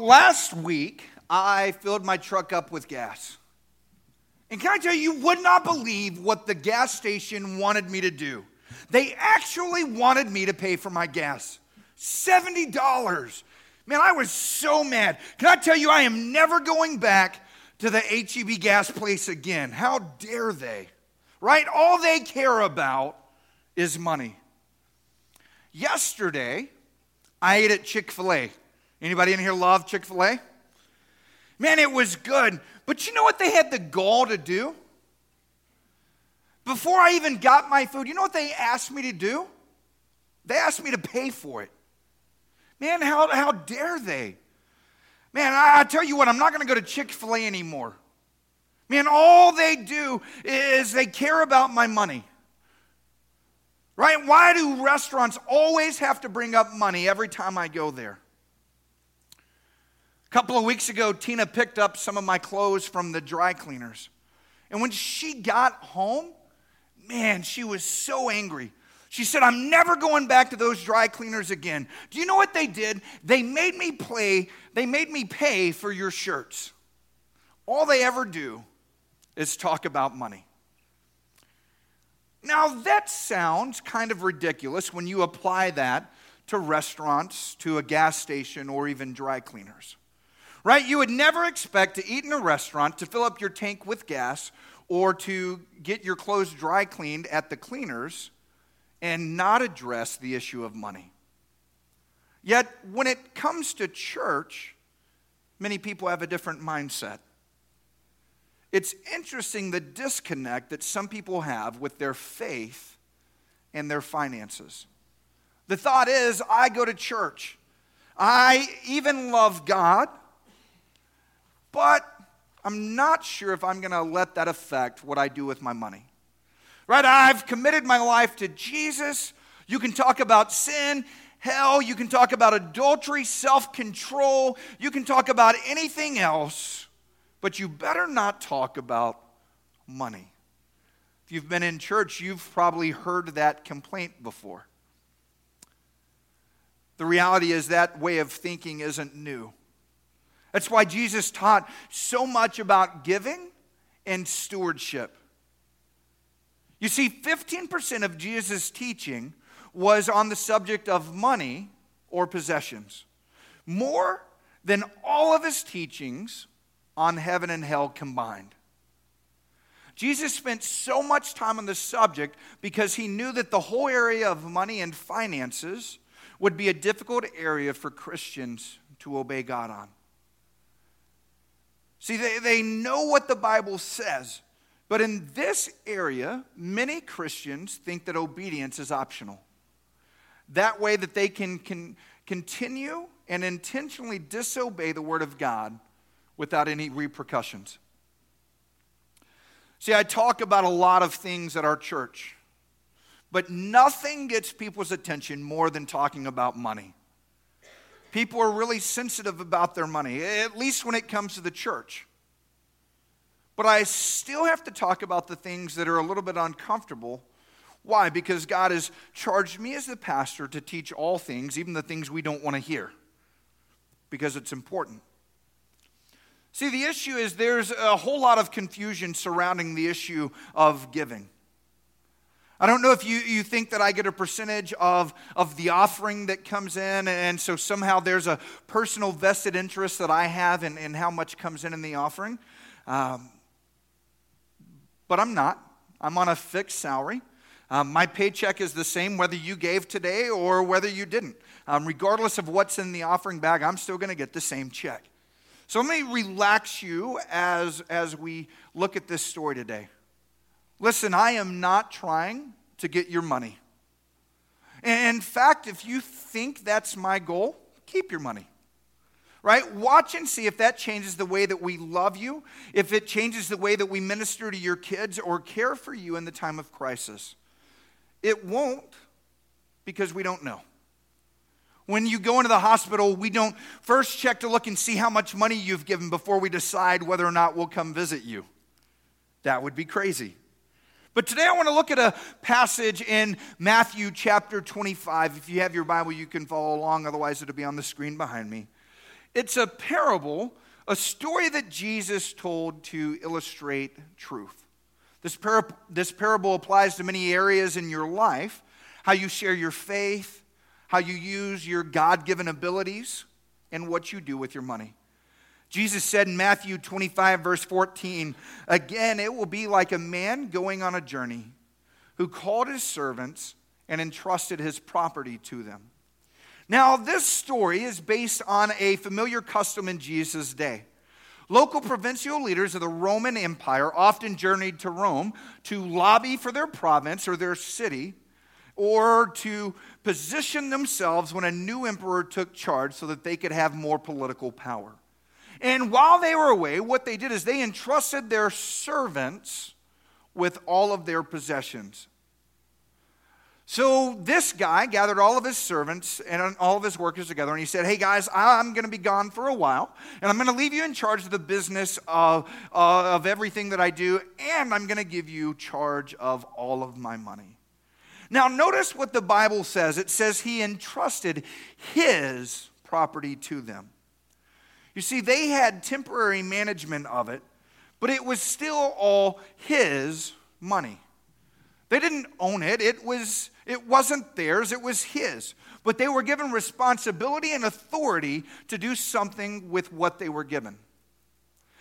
Last week, I filled my truck up with gas. And can I tell you, you would not believe what the gas station wanted me to do. They actually wanted me to pay for my gas $70. Man, I was so mad. Can I tell you, I am never going back to the HEB gas place again. How dare they? Right? All they care about is money. Yesterday, I ate at Chick-fil-A. Anybody in here love Chick-fil-A? Man, it was good. But you know what they had the gall to do? Before I even got my food, you know what they asked me to do? They asked me to pay for it. Man, how, how dare they? Man, I, I tell you what, I'm not going to go to Chick fil A anymore. Man, all they do is they care about my money. Right? Why do restaurants always have to bring up money every time I go there? A couple of weeks ago, Tina picked up some of my clothes from the dry cleaners. And when she got home, man, she was so angry. She said, I'm never going back to those dry cleaners again. Do you know what they did? They made me play, they made me pay for your shirts. All they ever do is talk about money. Now, that sounds kind of ridiculous when you apply that to restaurants, to a gas station, or even dry cleaners right? You would never expect to eat in a restaurant, to fill up your tank with gas, or to get your clothes dry cleaned at the cleaners and not address the issue of money. Yet, when it comes to church, many people have a different mindset. It's interesting the disconnect that some people have with their faith and their finances. The thought is, I go to church. I even love God but I'm not sure if I'm going to let that affect what I do with my money. Right? I've committed my life to Jesus. You can talk about sin, hell, you can talk about adultery, self control, you can talk about anything else, but you better not talk about money. If you've been in church, you've probably heard that complaint before. The reality is that way of thinking isn't new. That's why Jesus taught so much about giving and stewardship. You see, 15% of Jesus' teaching was on the subject of money or possessions, more than all of his teachings on heaven and hell combined. Jesus spent so much time on the subject because he knew that the whole area of money and finances would be a difficult area for Christians to obey God on. See, they, they know what the Bible says, but in this area, many Christians think that obedience is optional. That way, that they can, can continue and intentionally disobey the Word of God without any repercussions. See, I talk about a lot of things at our church, but nothing gets people's attention more than talking about money. People are really sensitive about their money, at least when it comes to the church. But I still have to talk about the things that are a little bit uncomfortable. Why? Because God has charged me as the pastor to teach all things, even the things we don't want to hear, because it's important. See, the issue is there's a whole lot of confusion surrounding the issue of giving. I don't know if you, you think that I get a percentage of, of the offering that comes in, and so somehow there's a personal vested interest that I have in, in how much comes in in the offering. Um, but I'm not. I'm on a fixed salary. Um, my paycheck is the same whether you gave today or whether you didn't. Um, regardless of what's in the offering bag, I'm still going to get the same check. So let me relax you as, as we look at this story today. Listen, I am not trying to get your money. In fact, if you think that's my goal, keep your money. Right? Watch and see if that changes the way that we love you, if it changes the way that we minister to your kids or care for you in the time of crisis. It won't because we don't know. When you go into the hospital, we don't first check to look and see how much money you've given before we decide whether or not we'll come visit you. That would be crazy. But today I want to look at a passage in Matthew chapter 25. If you have your Bible, you can follow along, otherwise, it'll be on the screen behind me. It's a parable, a story that Jesus told to illustrate truth. This, par- this parable applies to many areas in your life how you share your faith, how you use your God given abilities, and what you do with your money. Jesus said in Matthew 25, verse 14, Again, it will be like a man going on a journey who called his servants and entrusted his property to them. Now, this story is based on a familiar custom in Jesus' day. Local provincial leaders of the Roman Empire often journeyed to Rome to lobby for their province or their city or to position themselves when a new emperor took charge so that they could have more political power. And while they were away, what they did is they entrusted their servants with all of their possessions. So this guy gathered all of his servants and all of his workers together, and he said, Hey guys, I'm going to be gone for a while, and I'm going to leave you in charge of the business of, uh, of everything that I do, and I'm going to give you charge of all of my money. Now, notice what the Bible says it says he entrusted his property to them. You see, they had temporary management of it, but it was still all his money. They didn't own it. It was it wasn't theirs, it was his. But they were given responsibility and authority to do something with what they were given.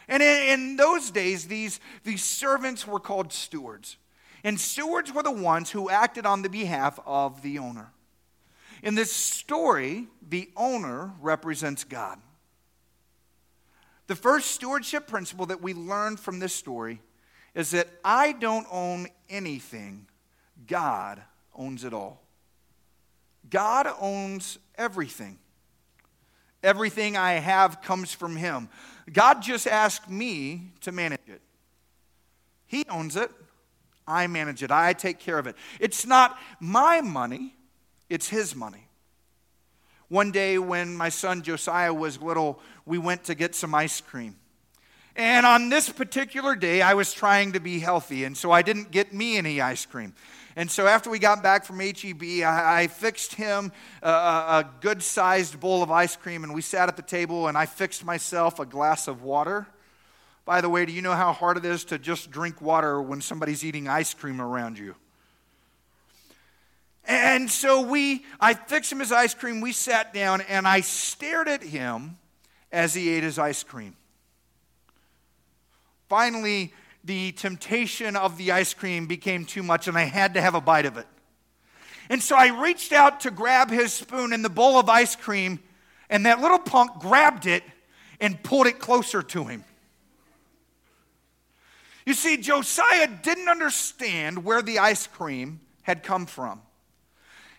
And in, in those days, these, these servants were called stewards. And stewards were the ones who acted on the behalf of the owner. In this story, the owner represents God. The first stewardship principle that we learn from this story is that I don't own anything, God owns it all. God owns everything. Everything I have comes from Him. God just asked me to manage it. He owns it. I manage it. I take care of it. It's not my money, it's His money. One day when my son Josiah was little, we went to get some ice cream. And on this particular day, I was trying to be healthy, and so I didn't get me any ice cream. And so after we got back from HEB, I, I fixed him a, a good sized bowl of ice cream, and we sat at the table, and I fixed myself a glass of water. By the way, do you know how hard it is to just drink water when somebody's eating ice cream around you? And so we, I fixed him his ice cream. We sat down and I stared at him as he ate his ice cream. Finally, the temptation of the ice cream became too much and I had to have a bite of it. And so I reached out to grab his spoon and the bowl of ice cream, and that little punk grabbed it and pulled it closer to him. You see, Josiah didn't understand where the ice cream had come from.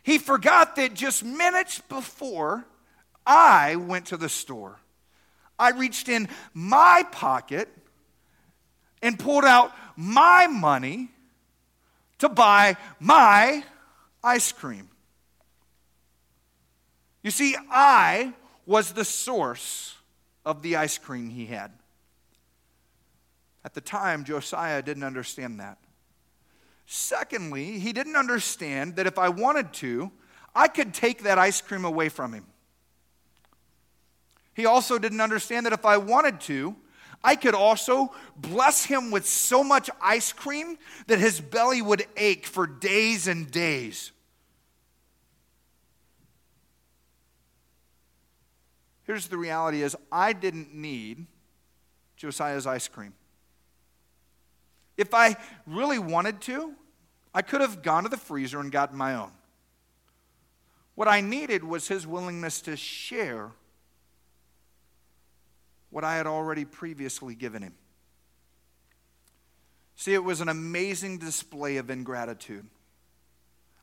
He forgot that just minutes before I went to the store, I reached in my pocket and pulled out my money to buy my ice cream. You see, I was the source of the ice cream he had. At the time, Josiah didn't understand that. Secondly, he didn't understand that if I wanted to, I could take that ice cream away from him. He also didn't understand that if I wanted to, I could also bless him with so much ice cream that his belly would ache for days and days. Here's the reality is I didn't need Josiah's ice cream. If I really wanted to, I could have gone to the freezer and gotten my own. What I needed was his willingness to share what I had already previously given him. See, it was an amazing display of ingratitude.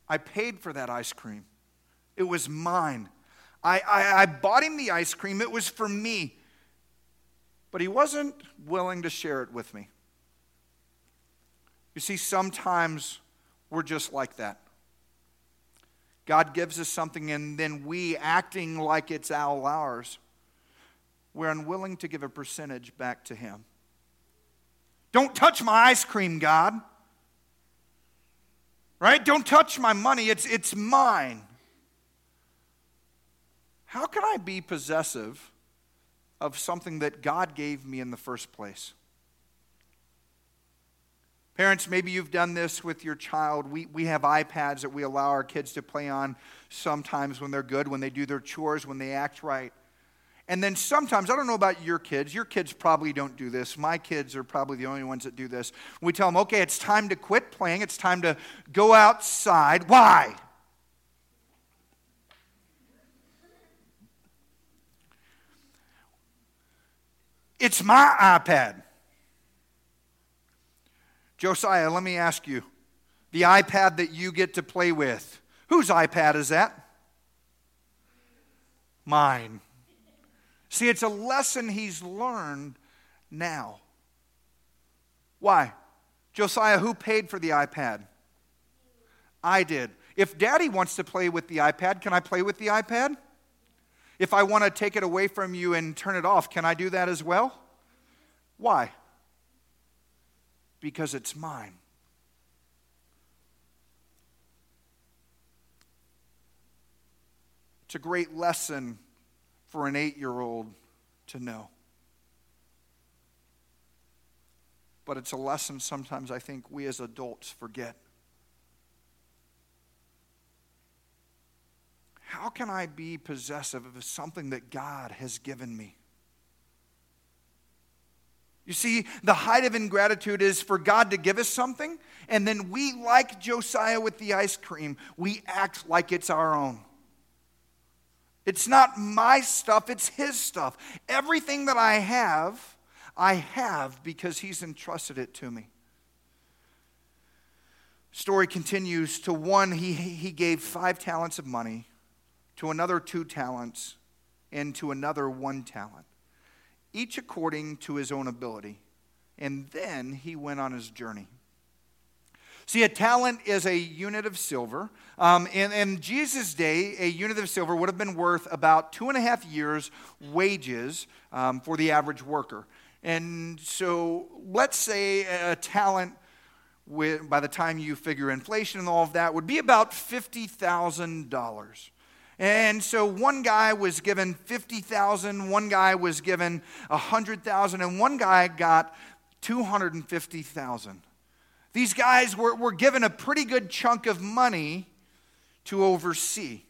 I paid for that ice cream, it was mine. I, I, I bought him the ice cream, it was for me. But he wasn't willing to share it with me. You see, sometimes we're just like that. God gives us something, and then we, acting like it's all ours, we're unwilling to give a percentage back to Him. Don't touch my ice cream, God. Right? Don't touch my money, it's, it's mine. How can I be possessive of something that God gave me in the first place. Parents, maybe you've done this with your child. We, we have iPads that we allow our kids to play on sometimes when they're good, when they do their chores, when they act right. And then sometimes, I don't know about your kids, your kids probably don't do this. My kids are probably the only ones that do this. We tell them, okay, it's time to quit playing, it's time to go outside. Why? It's my iPad. Josiah, let me ask you the iPad that you get to play with, whose iPad is that? Mine. See, it's a lesson he's learned now. Why? Josiah, who paid for the iPad? I did. If daddy wants to play with the iPad, can I play with the iPad? If I want to take it away from you and turn it off, can I do that as well? Why? Because it's mine. It's a great lesson for an eight year old to know. But it's a lesson sometimes I think we as adults forget. How can I be possessive of something that God has given me? You see, the height of ingratitude is for God to give us something, and then we, like Josiah with the ice cream, we act like it's our own. It's not my stuff, it's his stuff. Everything that I have, I have because he's entrusted it to me. Story continues to one, he, he gave five talents of money, to another, two talents, and to another, one talent each according to his own ability. And then he went on his journey. See, a talent is a unit of silver. Um, in, in Jesus' day, a unit of silver would have been worth about two and a half years' wages um, for the average worker. And so let's say a talent, with, by the time you figure inflation and all of that, would be about $50,000. And so one guy was given 50,000, one guy was given 100,000, and one guy got 250,000. These guys were, were given a pretty good chunk of money to oversee.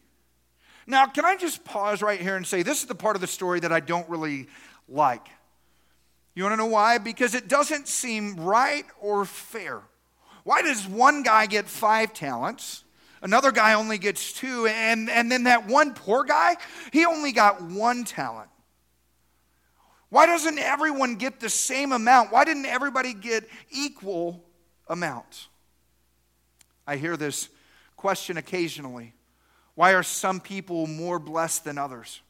Now, can I just pause right here and say this is the part of the story that I don't really like? You want to know why? Because it doesn't seem right or fair. Why does one guy get five talents? Another guy only gets two. And, and then that one poor guy, he only got one talent. Why doesn't everyone get the same amount? Why didn't everybody get equal amounts? I hear this question occasionally. Why are some people more blessed than others?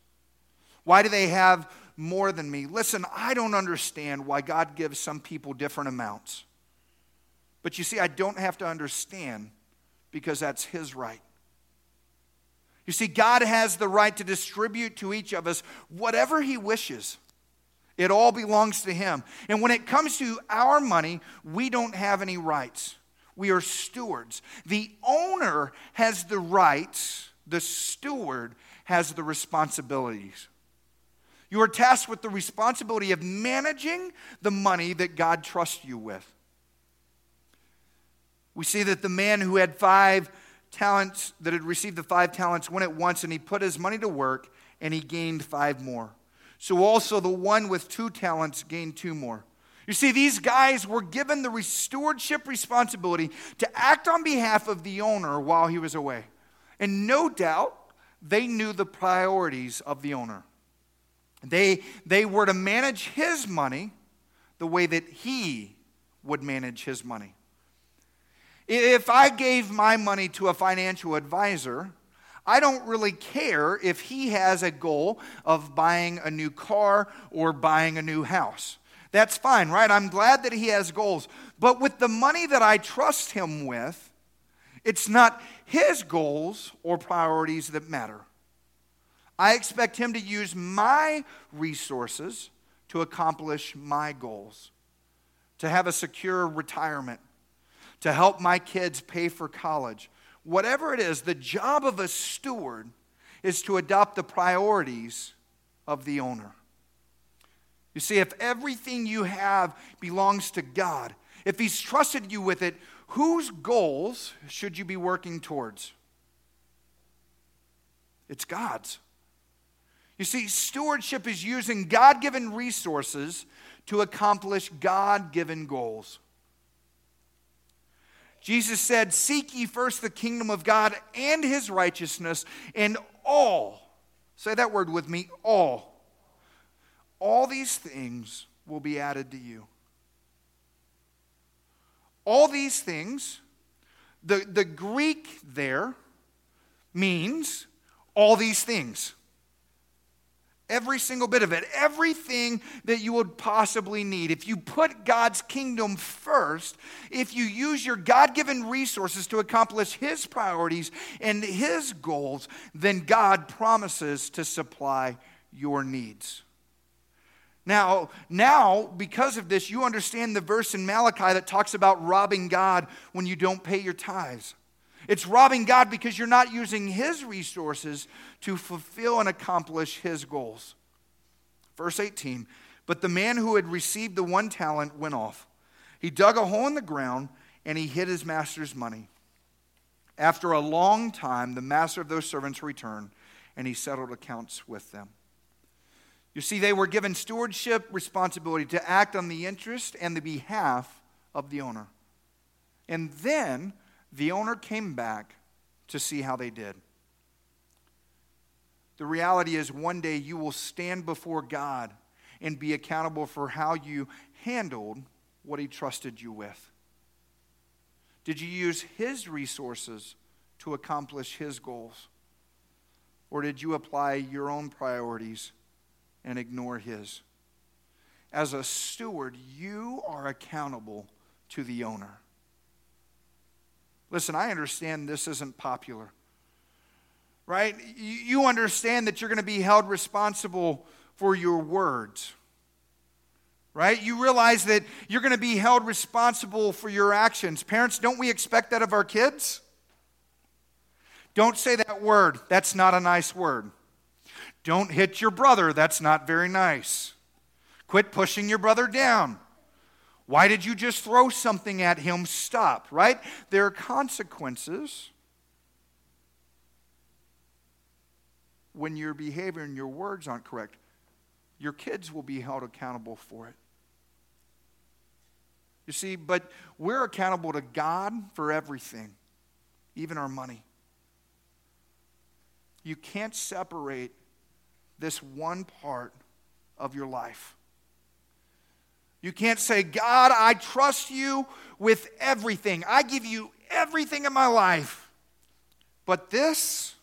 Why do they have more than me? Listen, I don't understand why God gives some people different amounts. But you see, I don't have to understand because that's His right. You see, God has the right to distribute to each of us whatever He wishes. It all belongs to Him. And when it comes to our money, we don't have any rights. We are stewards. The owner has the rights, the steward has the responsibilities. You are tasked with the responsibility of managing the money that God trusts you with. We see that the man who had five talents, that had received the five talents, went at once and he put his money to work and he gained five more. So also the one with two talents gained two more. You see, these guys were given the stewardship responsibility to act on behalf of the owner while he was away. And no doubt they knew the priorities of the owner. They, they were to manage his money the way that he would manage his money. If I gave my money to a financial advisor, I don't really care if he has a goal of buying a new car or buying a new house. That's fine, right? I'm glad that he has goals. But with the money that I trust him with, it's not his goals or priorities that matter. I expect him to use my resources to accomplish my goals, to have a secure retirement, to help my kids pay for college. Whatever it is, the job of a steward is to adopt the priorities of the owner. You see, if everything you have belongs to God, if He's trusted you with it, whose goals should you be working towards? It's God's. You see, stewardship is using God given resources to accomplish God given goals. Jesus said, Seek ye first the kingdom of God and his righteousness, and all, say that word with me, all, all these things will be added to you. All these things, the, the Greek there means all these things. Every single bit of it, everything that you would possibly need. If you put God's kingdom first, if you use your God given resources to accomplish His priorities and His goals, then God promises to supply your needs. Now, now, because of this, you understand the verse in Malachi that talks about robbing God when you don't pay your tithes. It's robbing God because you're not using His resources to fulfill and accomplish His goals. Verse 18 But the man who had received the one talent went off. He dug a hole in the ground and he hid his master's money. After a long time, the master of those servants returned and he settled accounts with them. You see, they were given stewardship responsibility to act on the interest and the behalf of the owner. And then the owner came back to see how they did. The reality is, one day you will stand before God and be accountable for how you handled what He trusted you with. Did you use His resources to accomplish His goals? Or did you apply your own priorities and ignore His? As a steward, you are accountable to the owner. Listen, I understand this isn't popular, right? You understand that you're going to be held responsible for your words, right? You realize that you're going to be held responsible for your actions. Parents, don't we expect that of our kids? Don't say that word. That's not a nice word. Don't hit your brother. That's not very nice. Quit pushing your brother down. Why did you just throw something at him? Stop, right? There are consequences when your behavior and your words aren't correct. Your kids will be held accountable for it. You see, but we're accountable to God for everything, even our money. You can't separate this one part of your life. You can't say, God, I trust you with everything. I give you everything in my life. But this,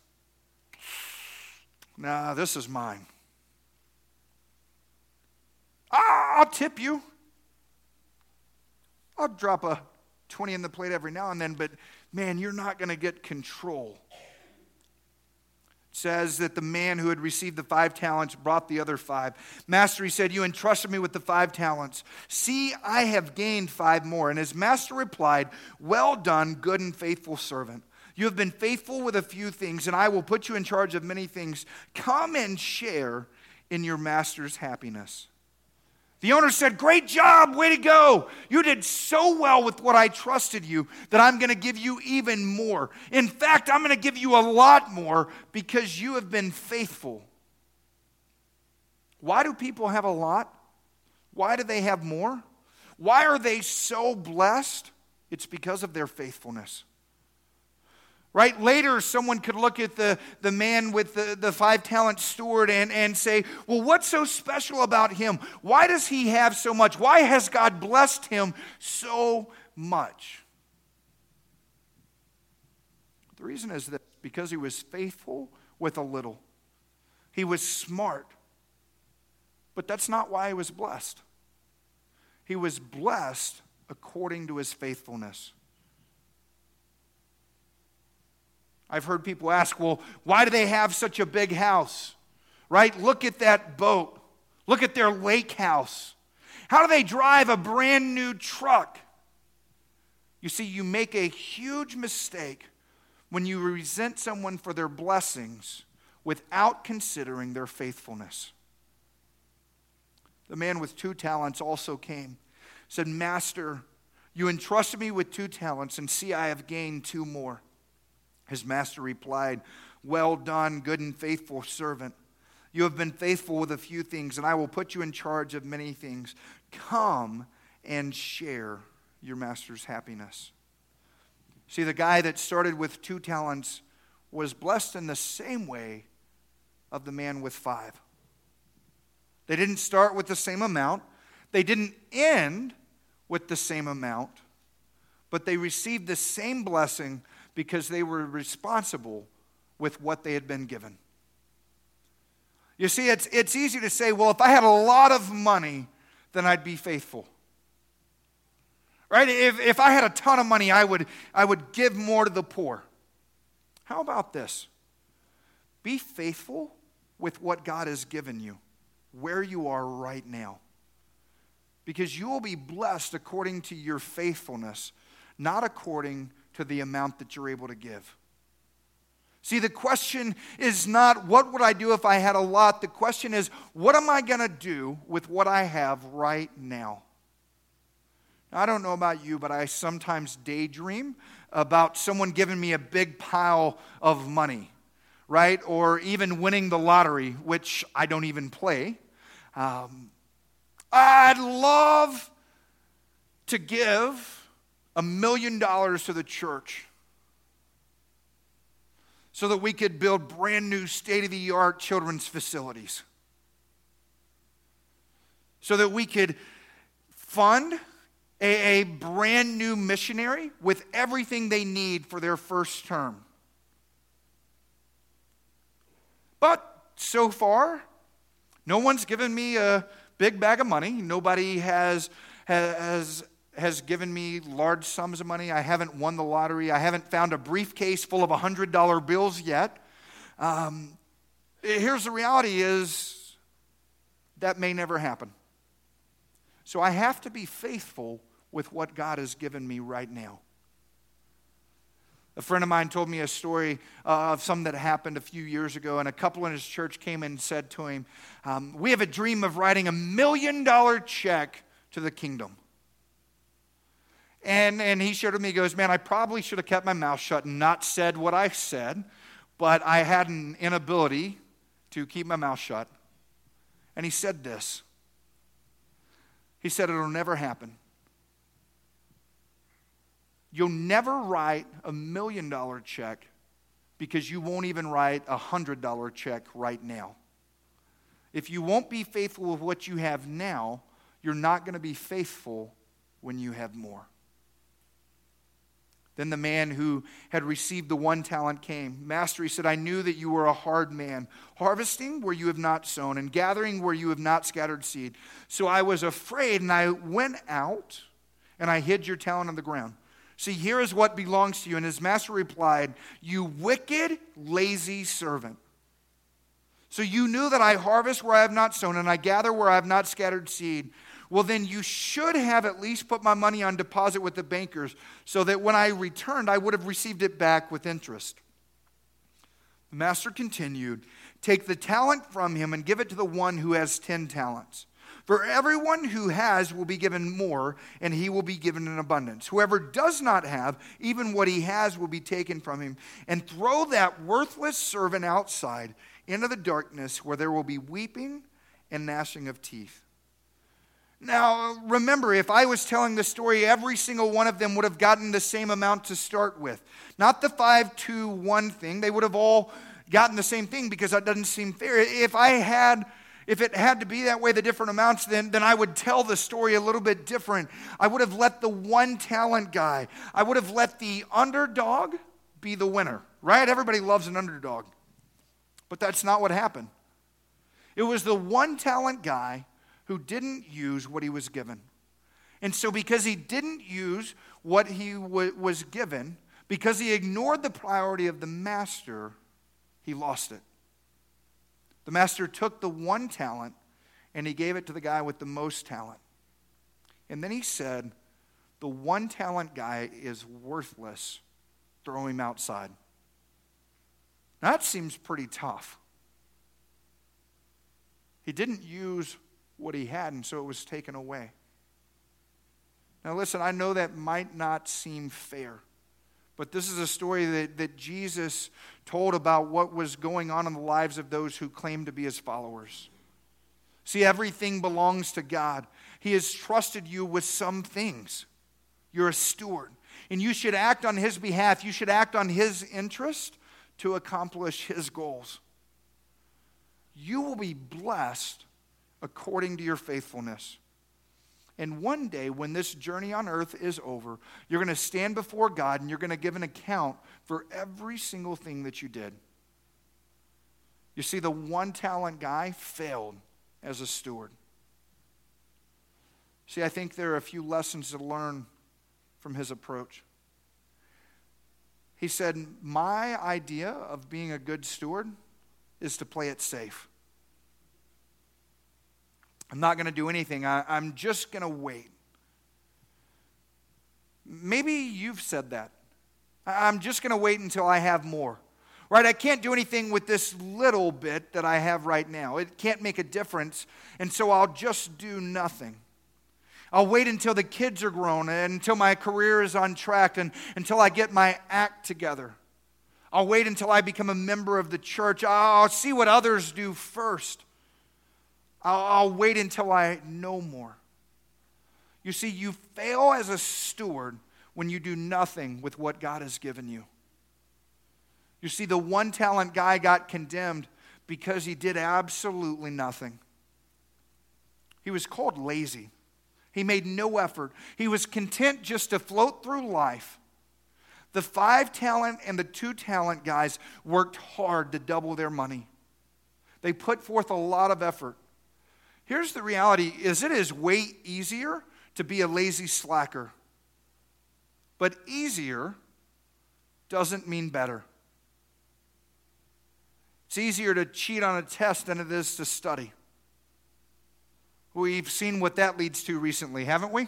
nah, this is mine. I'll tip you. I'll drop a 20 in the plate every now and then, but man, you're not going to get control says that the man who had received the five talents brought the other five. Master, he said, You entrusted me with the five talents. See, I have gained five more. And his master replied, Well done, good and faithful servant. You have been faithful with a few things, and I will put you in charge of many things. Come and share in your master's happiness. The owner said, Great job, way to go. You did so well with what I trusted you that I'm going to give you even more. In fact, I'm going to give you a lot more because you have been faithful. Why do people have a lot? Why do they have more? Why are they so blessed? It's because of their faithfulness right? Later, someone could look at the, the man with the, the five talent steward and, and say, well, what's so special about him? Why does he have so much? Why has God blessed him so much? The reason is that because he was faithful with a little, he was smart. But that's not why he was blessed. He was blessed according to his faithfulness. I've heard people ask, well, why do they have such a big house? Right? Look at that boat. Look at their lake house. How do they drive a brand new truck? You see, you make a huge mistake when you resent someone for their blessings without considering their faithfulness. The man with two talents also came, said, Master, you entrusted me with two talents, and see, I have gained two more. His master replied, Well done, good and faithful servant. You have been faithful with a few things, and I will put you in charge of many things. Come and share your master's happiness. See, the guy that started with two talents was blessed in the same way of the man with five. They didn't start with the same amount, they didn't end with the same amount, but they received the same blessing because they were responsible with what they had been given. You see, it's, it's easy to say, well, if I had a lot of money, then I'd be faithful. Right? If, if I had a ton of money, I would, I would give more to the poor. How about this? Be faithful with what God has given you, where you are right now. Because you will be blessed according to your faithfulness, not according to the amount that you're able to give. See, the question is not what would I do if I had a lot? The question is what am I going to do with what I have right now? I don't know about you, but I sometimes daydream about someone giving me a big pile of money, right? Or even winning the lottery, which I don't even play. Um, I'd love to give a million dollars to the church so that we could build brand new state of the art children's facilities. So that we could fund a, a brand new missionary with everything they need for their first term. But so far, no one's given me a big bag of money. Nobody has, has, has given me large sums of money. I haven't won the lottery. I haven't found a briefcase full of $100 bills yet. Um, here's the reality is that may never happen. So I have to be faithful with what God has given me right now. A friend of mine told me a story uh, of something that happened a few years ago, and a couple in his church came and said to him, um, We have a dream of writing a million dollar check to the kingdom. And, and he shared with me, he goes, Man, I probably should have kept my mouth shut and not said what I said, but I had an inability to keep my mouth shut. And he said this he said, It'll never happen. You'll never write a million dollar check because you won't even write a hundred dollar check right now. If you won't be faithful with what you have now, you're not going to be faithful when you have more. Then the man who had received the one talent came. Master, he said, I knew that you were a hard man, harvesting where you have not sown, and gathering where you have not scattered seed. So I was afraid, and I went out, and I hid your talent on the ground. See, here is what belongs to you. And his master replied, You wicked, lazy servant. So you knew that I harvest where I have not sown, and I gather where I have not scattered seed well, then you should have at least put my money on deposit with the bankers so that when I returned, I would have received it back with interest. The master continued Take the talent from him and give it to the one who has 10 talents. For everyone who has will be given more, and he will be given in abundance. Whoever does not have, even what he has will be taken from him. And throw that worthless servant outside into the darkness where there will be weeping and gnashing of teeth. Now, remember, if I was telling the story, every single one of them would have gotten the same amount to start with. Not the five, two, one thing. They would have all gotten the same thing because that doesn't seem fair. If I had, if it had to be that way, the different amounts, then, then I would tell the story a little bit different. I would have let the one talent guy, I would have let the underdog be the winner, right? Everybody loves an underdog. But that's not what happened. It was the one talent guy who didn't use what he was given. And so, because he didn't use what he w- was given, because he ignored the priority of the master, he lost it. The master took the one talent and he gave it to the guy with the most talent. And then he said, The one talent guy is worthless. Throw him outside. Now, that seems pretty tough. He didn't use what he had, and so it was taken away. Now, listen, I know that might not seem fair, but this is a story that, that Jesus told about what was going on in the lives of those who claimed to be his followers. See, everything belongs to God. He has trusted you with some things. You're a steward, and you should act on his behalf. You should act on his interest to accomplish his goals. You will be blessed according to your faithfulness. And one day, when this journey on earth is over, you're going to stand before God and you're going to give an account for every single thing that you did. You see, the one talent guy failed as a steward. See, I think there are a few lessons to learn from his approach. He said, My idea of being a good steward is to play it safe. I'm not going to do anything. I, am just going to wait. Maybe you've said that. I'm just going to wait until I have more. Right? I can't do anything with this little bit that I have right now. It can't make a difference, and so I'll just do nothing. I'll wait until the kids are grown and until my career is on track and until I get my act together. I'll wait until I become a member of the church. I'll see what others do first. I'll, I'll wait until I know more. You see, you fail as a steward when you do nothing with what God has given you. You see, the one talent guy got condemned because he did absolutely nothing. He was called lazy. He made no effort. He was content just to float through life. The five talent and the two talent guys worked hard to double their money. They put forth a lot of effort. Here's the reality is it is way easier to be a lazy slacker. But easier doesn't mean better. It's easier to cheat on a test than it is to study. We've seen what that leads to recently, haven't we?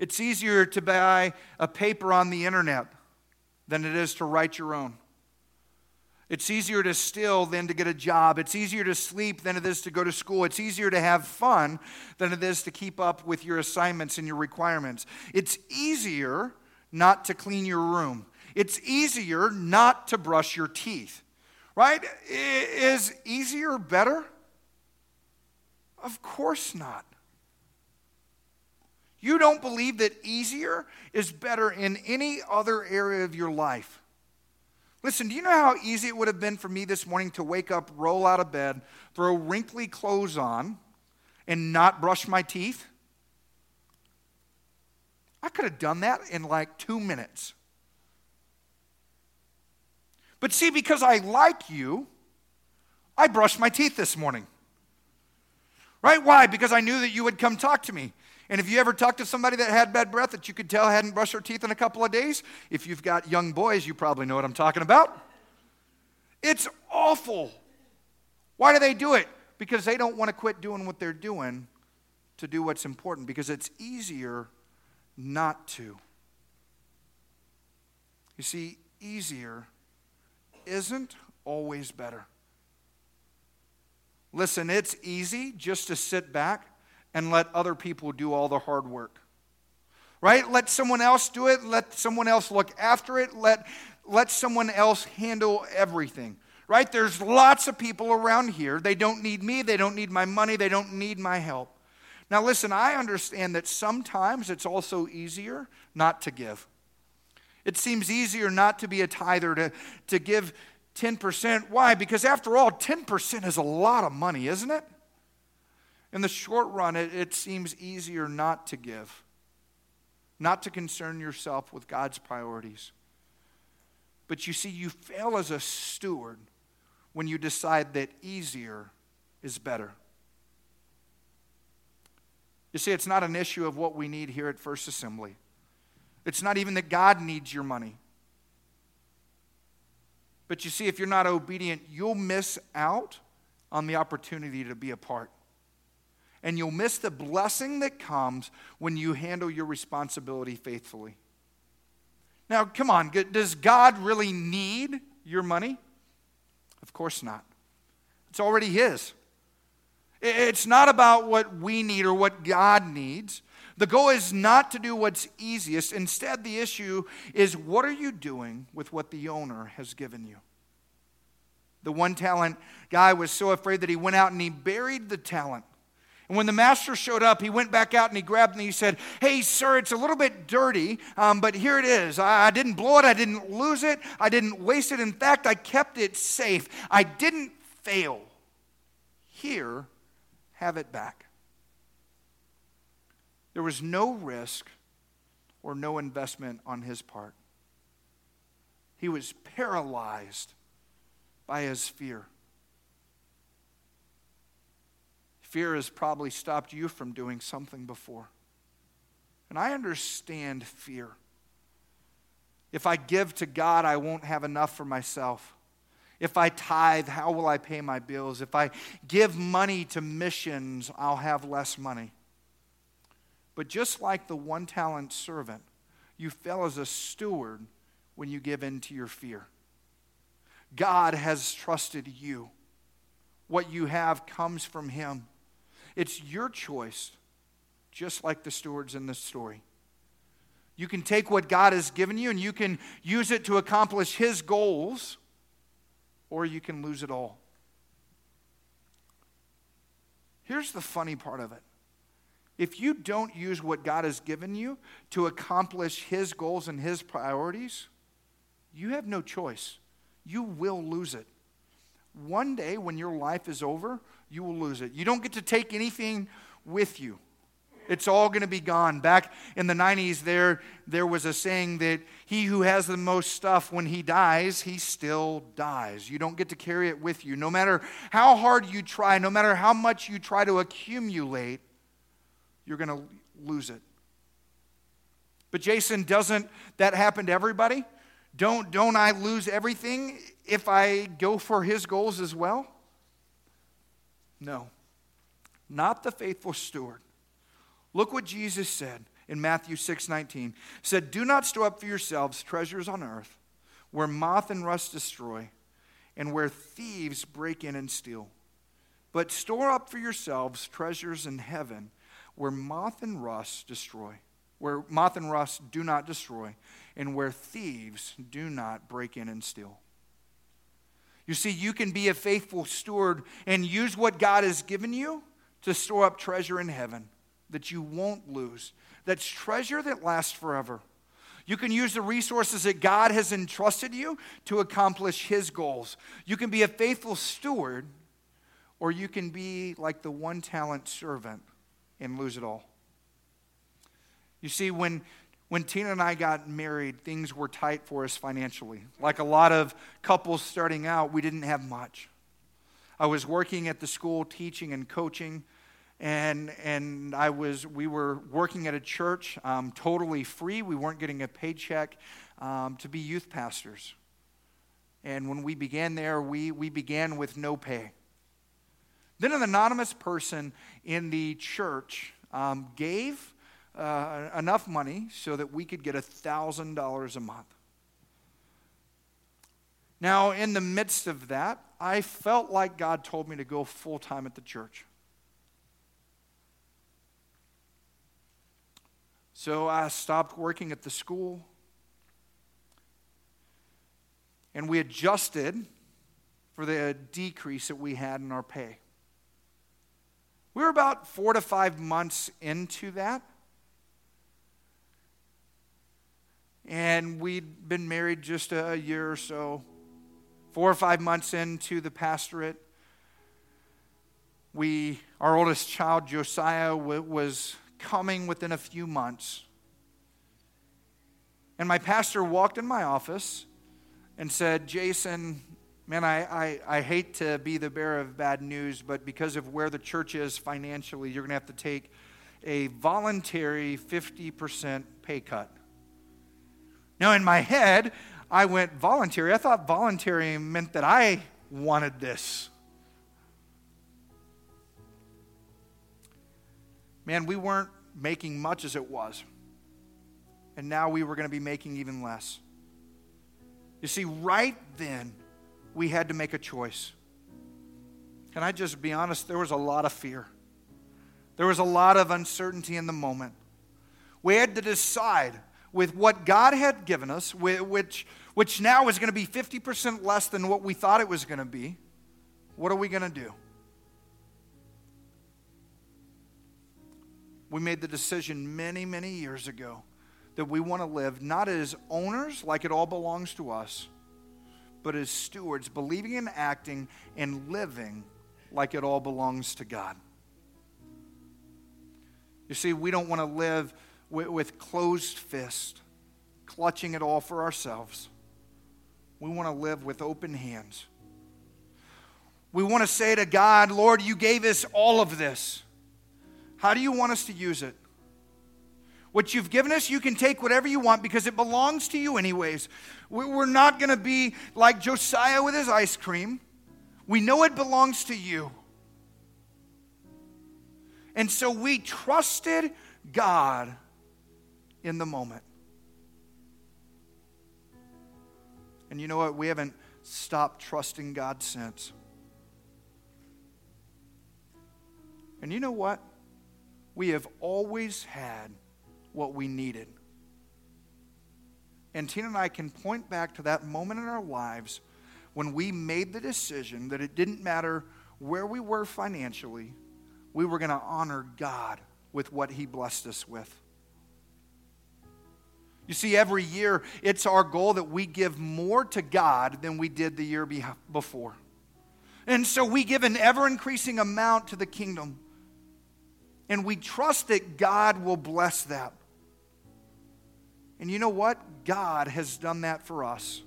It's easier to buy a paper on the internet than it is to write your own. It's easier to steal than to get a job. It's easier to sleep than it is to go to school. It's easier to have fun than it is to keep up with your assignments and your requirements. It's easier not to clean your room. It's easier not to brush your teeth. Right? Is easier better? Of course not. You don't believe that easier is better in any other area of your life. Listen, do you know how easy it would have been for me this morning to wake up, roll out of bed, throw wrinkly clothes on, and not brush my teeth? I could have done that in like two minutes. But see, because I like you, I brushed my teeth this morning. Right? Why? Because I knew that you would come talk to me. And if you ever talked to somebody that had bad breath that you could tell hadn't brushed their teeth in a couple of days, if you've got young boys, you probably know what I'm talking about. It's awful. Why do they do it? Because they don't want to quit doing what they're doing to do what's important, because it's easier not to. You see, easier isn't always better. Listen, it's easy just to sit back and let other people do all the hard work. Right? Let someone else do it. Let someone else look after it. Let, let someone else handle everything. Right? There's lots of people around here. They don't need me. They don't need my money. They don't need my help. Now, listen, I understand that sometimes it's also easier not to give. It seems easier not to be a tither, to, to give 10%. Why? Because after all, 10% is a lot of money, isn't it? In the short run, it, it seems easier not to give, not to concern yourself with God's priorities. But you see, you fail as a steward when you decide that easier is better. You see, it's not an issue of what we need here at First Assembly. It's not even that God needs your money. But you see, if you're not obedient, you'll miss out on the opportunity to be a part and you'll miss the blessing that comes when you handle your responsibility faithfully. Now, come on, does God really need your money? Of course not. It's already His. It's not about what we need or what God needs. The goal is not to do what's easiest. Instead, the issue is what are you doing with what the owner has given you? The one talent guy was so afraid that he went out and he buried the talent. And when the master showed up, he went back out and he grabbed and he said, Hey, sir, it's a little bit dirty, um, but here it is. I, I didn't blow it, I didn't lose it, I didn't waste it. In fact, I kept it safe. I didn't fail. Here, have it back. There was no risk or no investment on his part. He was paralyzed by his fear. Fear has probably stopped you from doing something before. And I understand fear. If I give to God, I won't have enough for myself. If I tithe, how will I pay my bills? If I give money to missions, I'll have less money. But just like the one talent servant, you fail as a steward when you give in to your fear. God has trusted you. What you have comes from Him. It's your choice, just like the stewards in this story. You can take what God has given you and you can use it to accomplish His goals, or you can lose it all. Here's the funny part of it if you don't use what God has given you to accomplish His goals and His priorities, you have no choice. You will lose it. One day, when your life is over, you will lose it. You don't get to take anything with you. It's all going to be gone. Back in the 90s, there, there was a saying that he who has the most stuff, when he dies, he still dies. You don't get to carry it with you. No matter how hard you try, no matter how much you try to accumulate, you're going to lose it. But Jason, doesn't that happen to everybody? Don't, don't I lose everything if I go for his goals as well? No, not the faithful steward. Look what Jesus said in Matthew 6 19. said, Do not store up for yourselves treasures on earth where moth and rust destroy and where thieves break in and steal. But store up for yourselves treasures in heaven where moth and rust destroy, where moth and rust do not destroy, and where thieves do not break in and steal. You see, you can be a faithful steward and use what God has given you to store up treasure in heaven that you won't lose. That's treasure that lasts forever. You can use the resources that God has entrusted you to accomplish His goals. You can be a faithful steward, or you can be like the one talent servant and lose it all. You see, when, when Tina and I got married, things were tight for us financially. Like a lot of couples starting out, we didn't have much. I was working at the school teaching and coaching, and, and I was, we were working at a church um, totally free. We weren't getting a paycheck um, to be youth pastors. And when we began there, we, we began with no pay. Then an anonymous person in the church um, gave uh, enough money so that we could get $1,000 a month. Now, in the midst of that, I felt like God told me to go full time at the church. So I stopped working at the school and we adjusted for the decrease that we had in our pay. We were about four to five months into that. And we'd been married just a year or so. Four or five months into the pastorate, we, our oldest child, Josiah, was coming within a few months. And my pastor walked in my office and said, Jason, Man, I, I, I hate to be the bearer of bad news, but because of where the church is financially, you're going to have to take a voluntary 50% pay cut. Now, in my head, I went voluntary. I thought voluntary meant that I wanted this. Man, we weren't making much as it was. And now we were going to be making even less. You see, right then, we had to make a choice. Can I just be honest? There was a lot of fear. There was a lot of uncertainty in the moment. We had to decide with what God had given us, which, which now is going to be 50% less than what we thought it was going to be. What are we going to do? We made the decision many, many years ago that we want to live not as owners, like it all belongs to us, but as stewards, believing and acting and living like it all belongs to God. You see, we don't want to live with, with closed fist, clutching it all for ourselves. We want to live with open hands. We want to say to God, Lord, you gave us all of this. How do you want us to use it? What you've given us, you can take whatever you want because it belongs to you, anyways. We're not going to be like Josiah with his ice cream. We know it belongs to you. And so we trusted God in the moment. And you know what? We haven't stopped trusting God since. And you know what? we have always had what we needed. And Tina and I can point back to that moment in our lives when we made the decision that it didn't matter where we were financially, we were going to honor God with what He blessed us with. You see, every year it's our goal that we give more to God than we did the year before. And so we give an ever increasing amount to the kingdom. And we trust that God will bless that. And you know what? God has done that for us.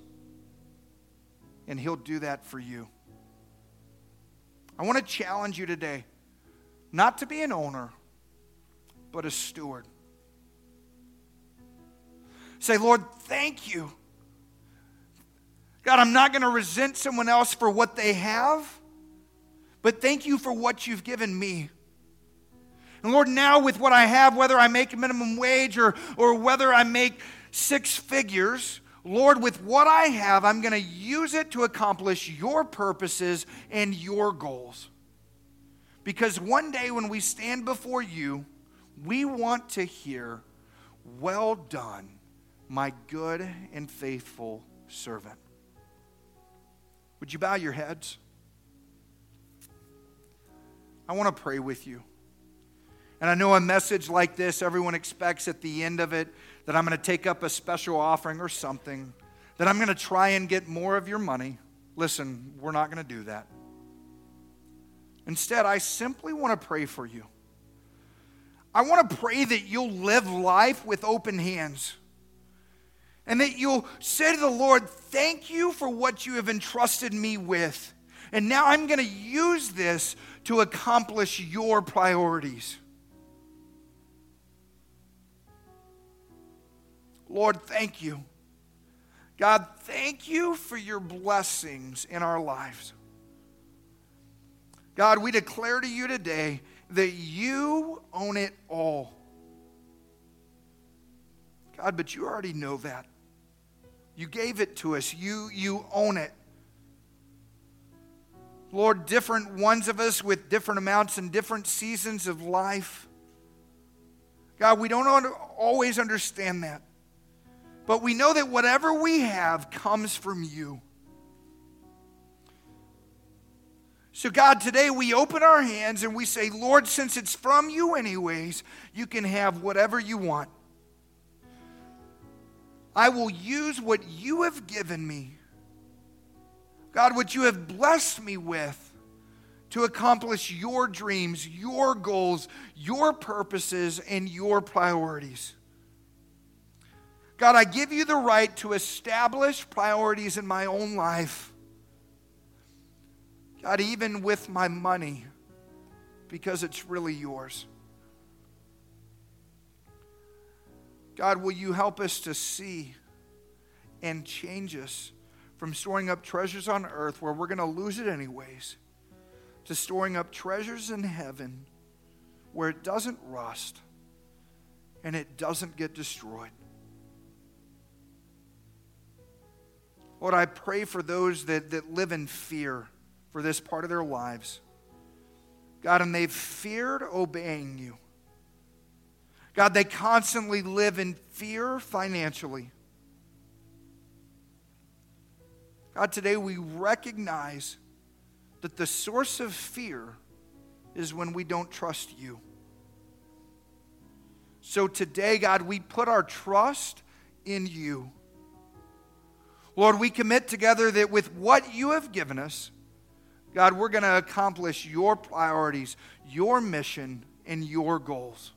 And He'll do that for you. I want to challenge you today not to be an owner, but a steward. Say, Lord, thank you. God, I'm not going to resent someone else for what they have, but thank you for what you've given me. And Lord, now with what I have, whether I make minimum wage or, or whether I make six figures, Lord, with what I have, I'm going to use it to accomplish your purposes and your goals. Because one day when we stand before you, we want to hear, Well done, my good and faithful servant. Would you bow your heads? I want to pray with you. And I know a message like this, everyone expects at the end of it that I'm going to take up a special offering or something, that I'm going to try and get more of your money. Listen, we're not going to do that. Instead, I simply want to pray for you. I want to pray that you'll live life with open hands. And that you'll say to the Lord, Thank you for what you have entrusted me with. And now I'm going to use this to accomplish your priorities. Lord, thank you. God, thank you for your blessings in our lives. God, we declare to you today that you own it all. God, but you already know that. You gave it to us. You, you own it. Lord, different ones of us with different amounts and different seasons of life. God, we don't always understand that. But we know that whatever we have comes from you. So, God, today we open our hands and we say, Lord, since it's from you anyways, you can have whatever you want. I will use what you have given me. God, what you have blessed me with to accomplish your dreams, your goals, your purposes, and your priorities. God, I give you the right to establish priorities in my own life. God, even with my money, because it's really yours. God, will you help us to see and change us from storing up treasures on earth where we're going to lose it anyways to storing up treasures in heaven where it doesn't rust and it doesn't get destroyed. Lord, I pray for those that, that live in fear for this part of their lives. God, and they've feared obeying you. God, they constantly live in fear financially. God, today we recognize that the source of fear is when we don't trust you. So today, God, we put our trust in you. Lord, we commit together that with what you have given us, God, we're going to accomplish your priorities, your mission, and your goals.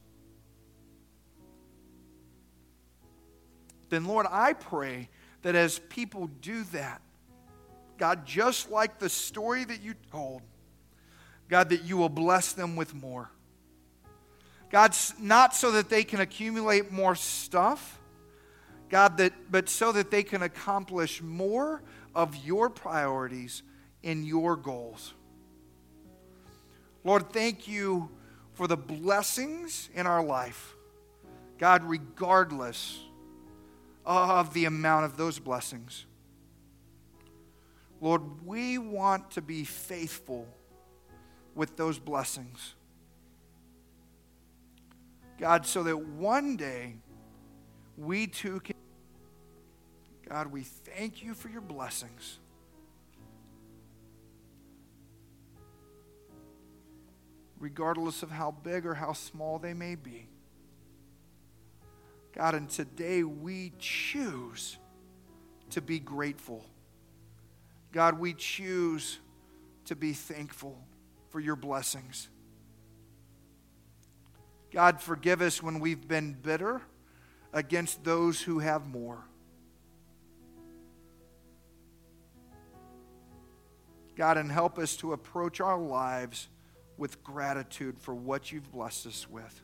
Then, Lord, I pray that as people do that, God, just like the story that you told, God, that you will bless them with more. God, not so that they can accumulate more stuff, God, that, but so that they can accomplish more of your priorities and your goals. Lord, thank you for the blessings in our life. God, regardless of the amount of those blessings. Lord, we want to be faithful with those blessings. God, so that one day we too can. God, we thank you for your blessings. Regardless of how big or how small they may be. God, and today we choose to be grateful. God, we choose to be thankful for your blessings. God, forgive us when we've been bitter against those who have more. God, and help us to approach our lives with gratitude for what you've blessed us with.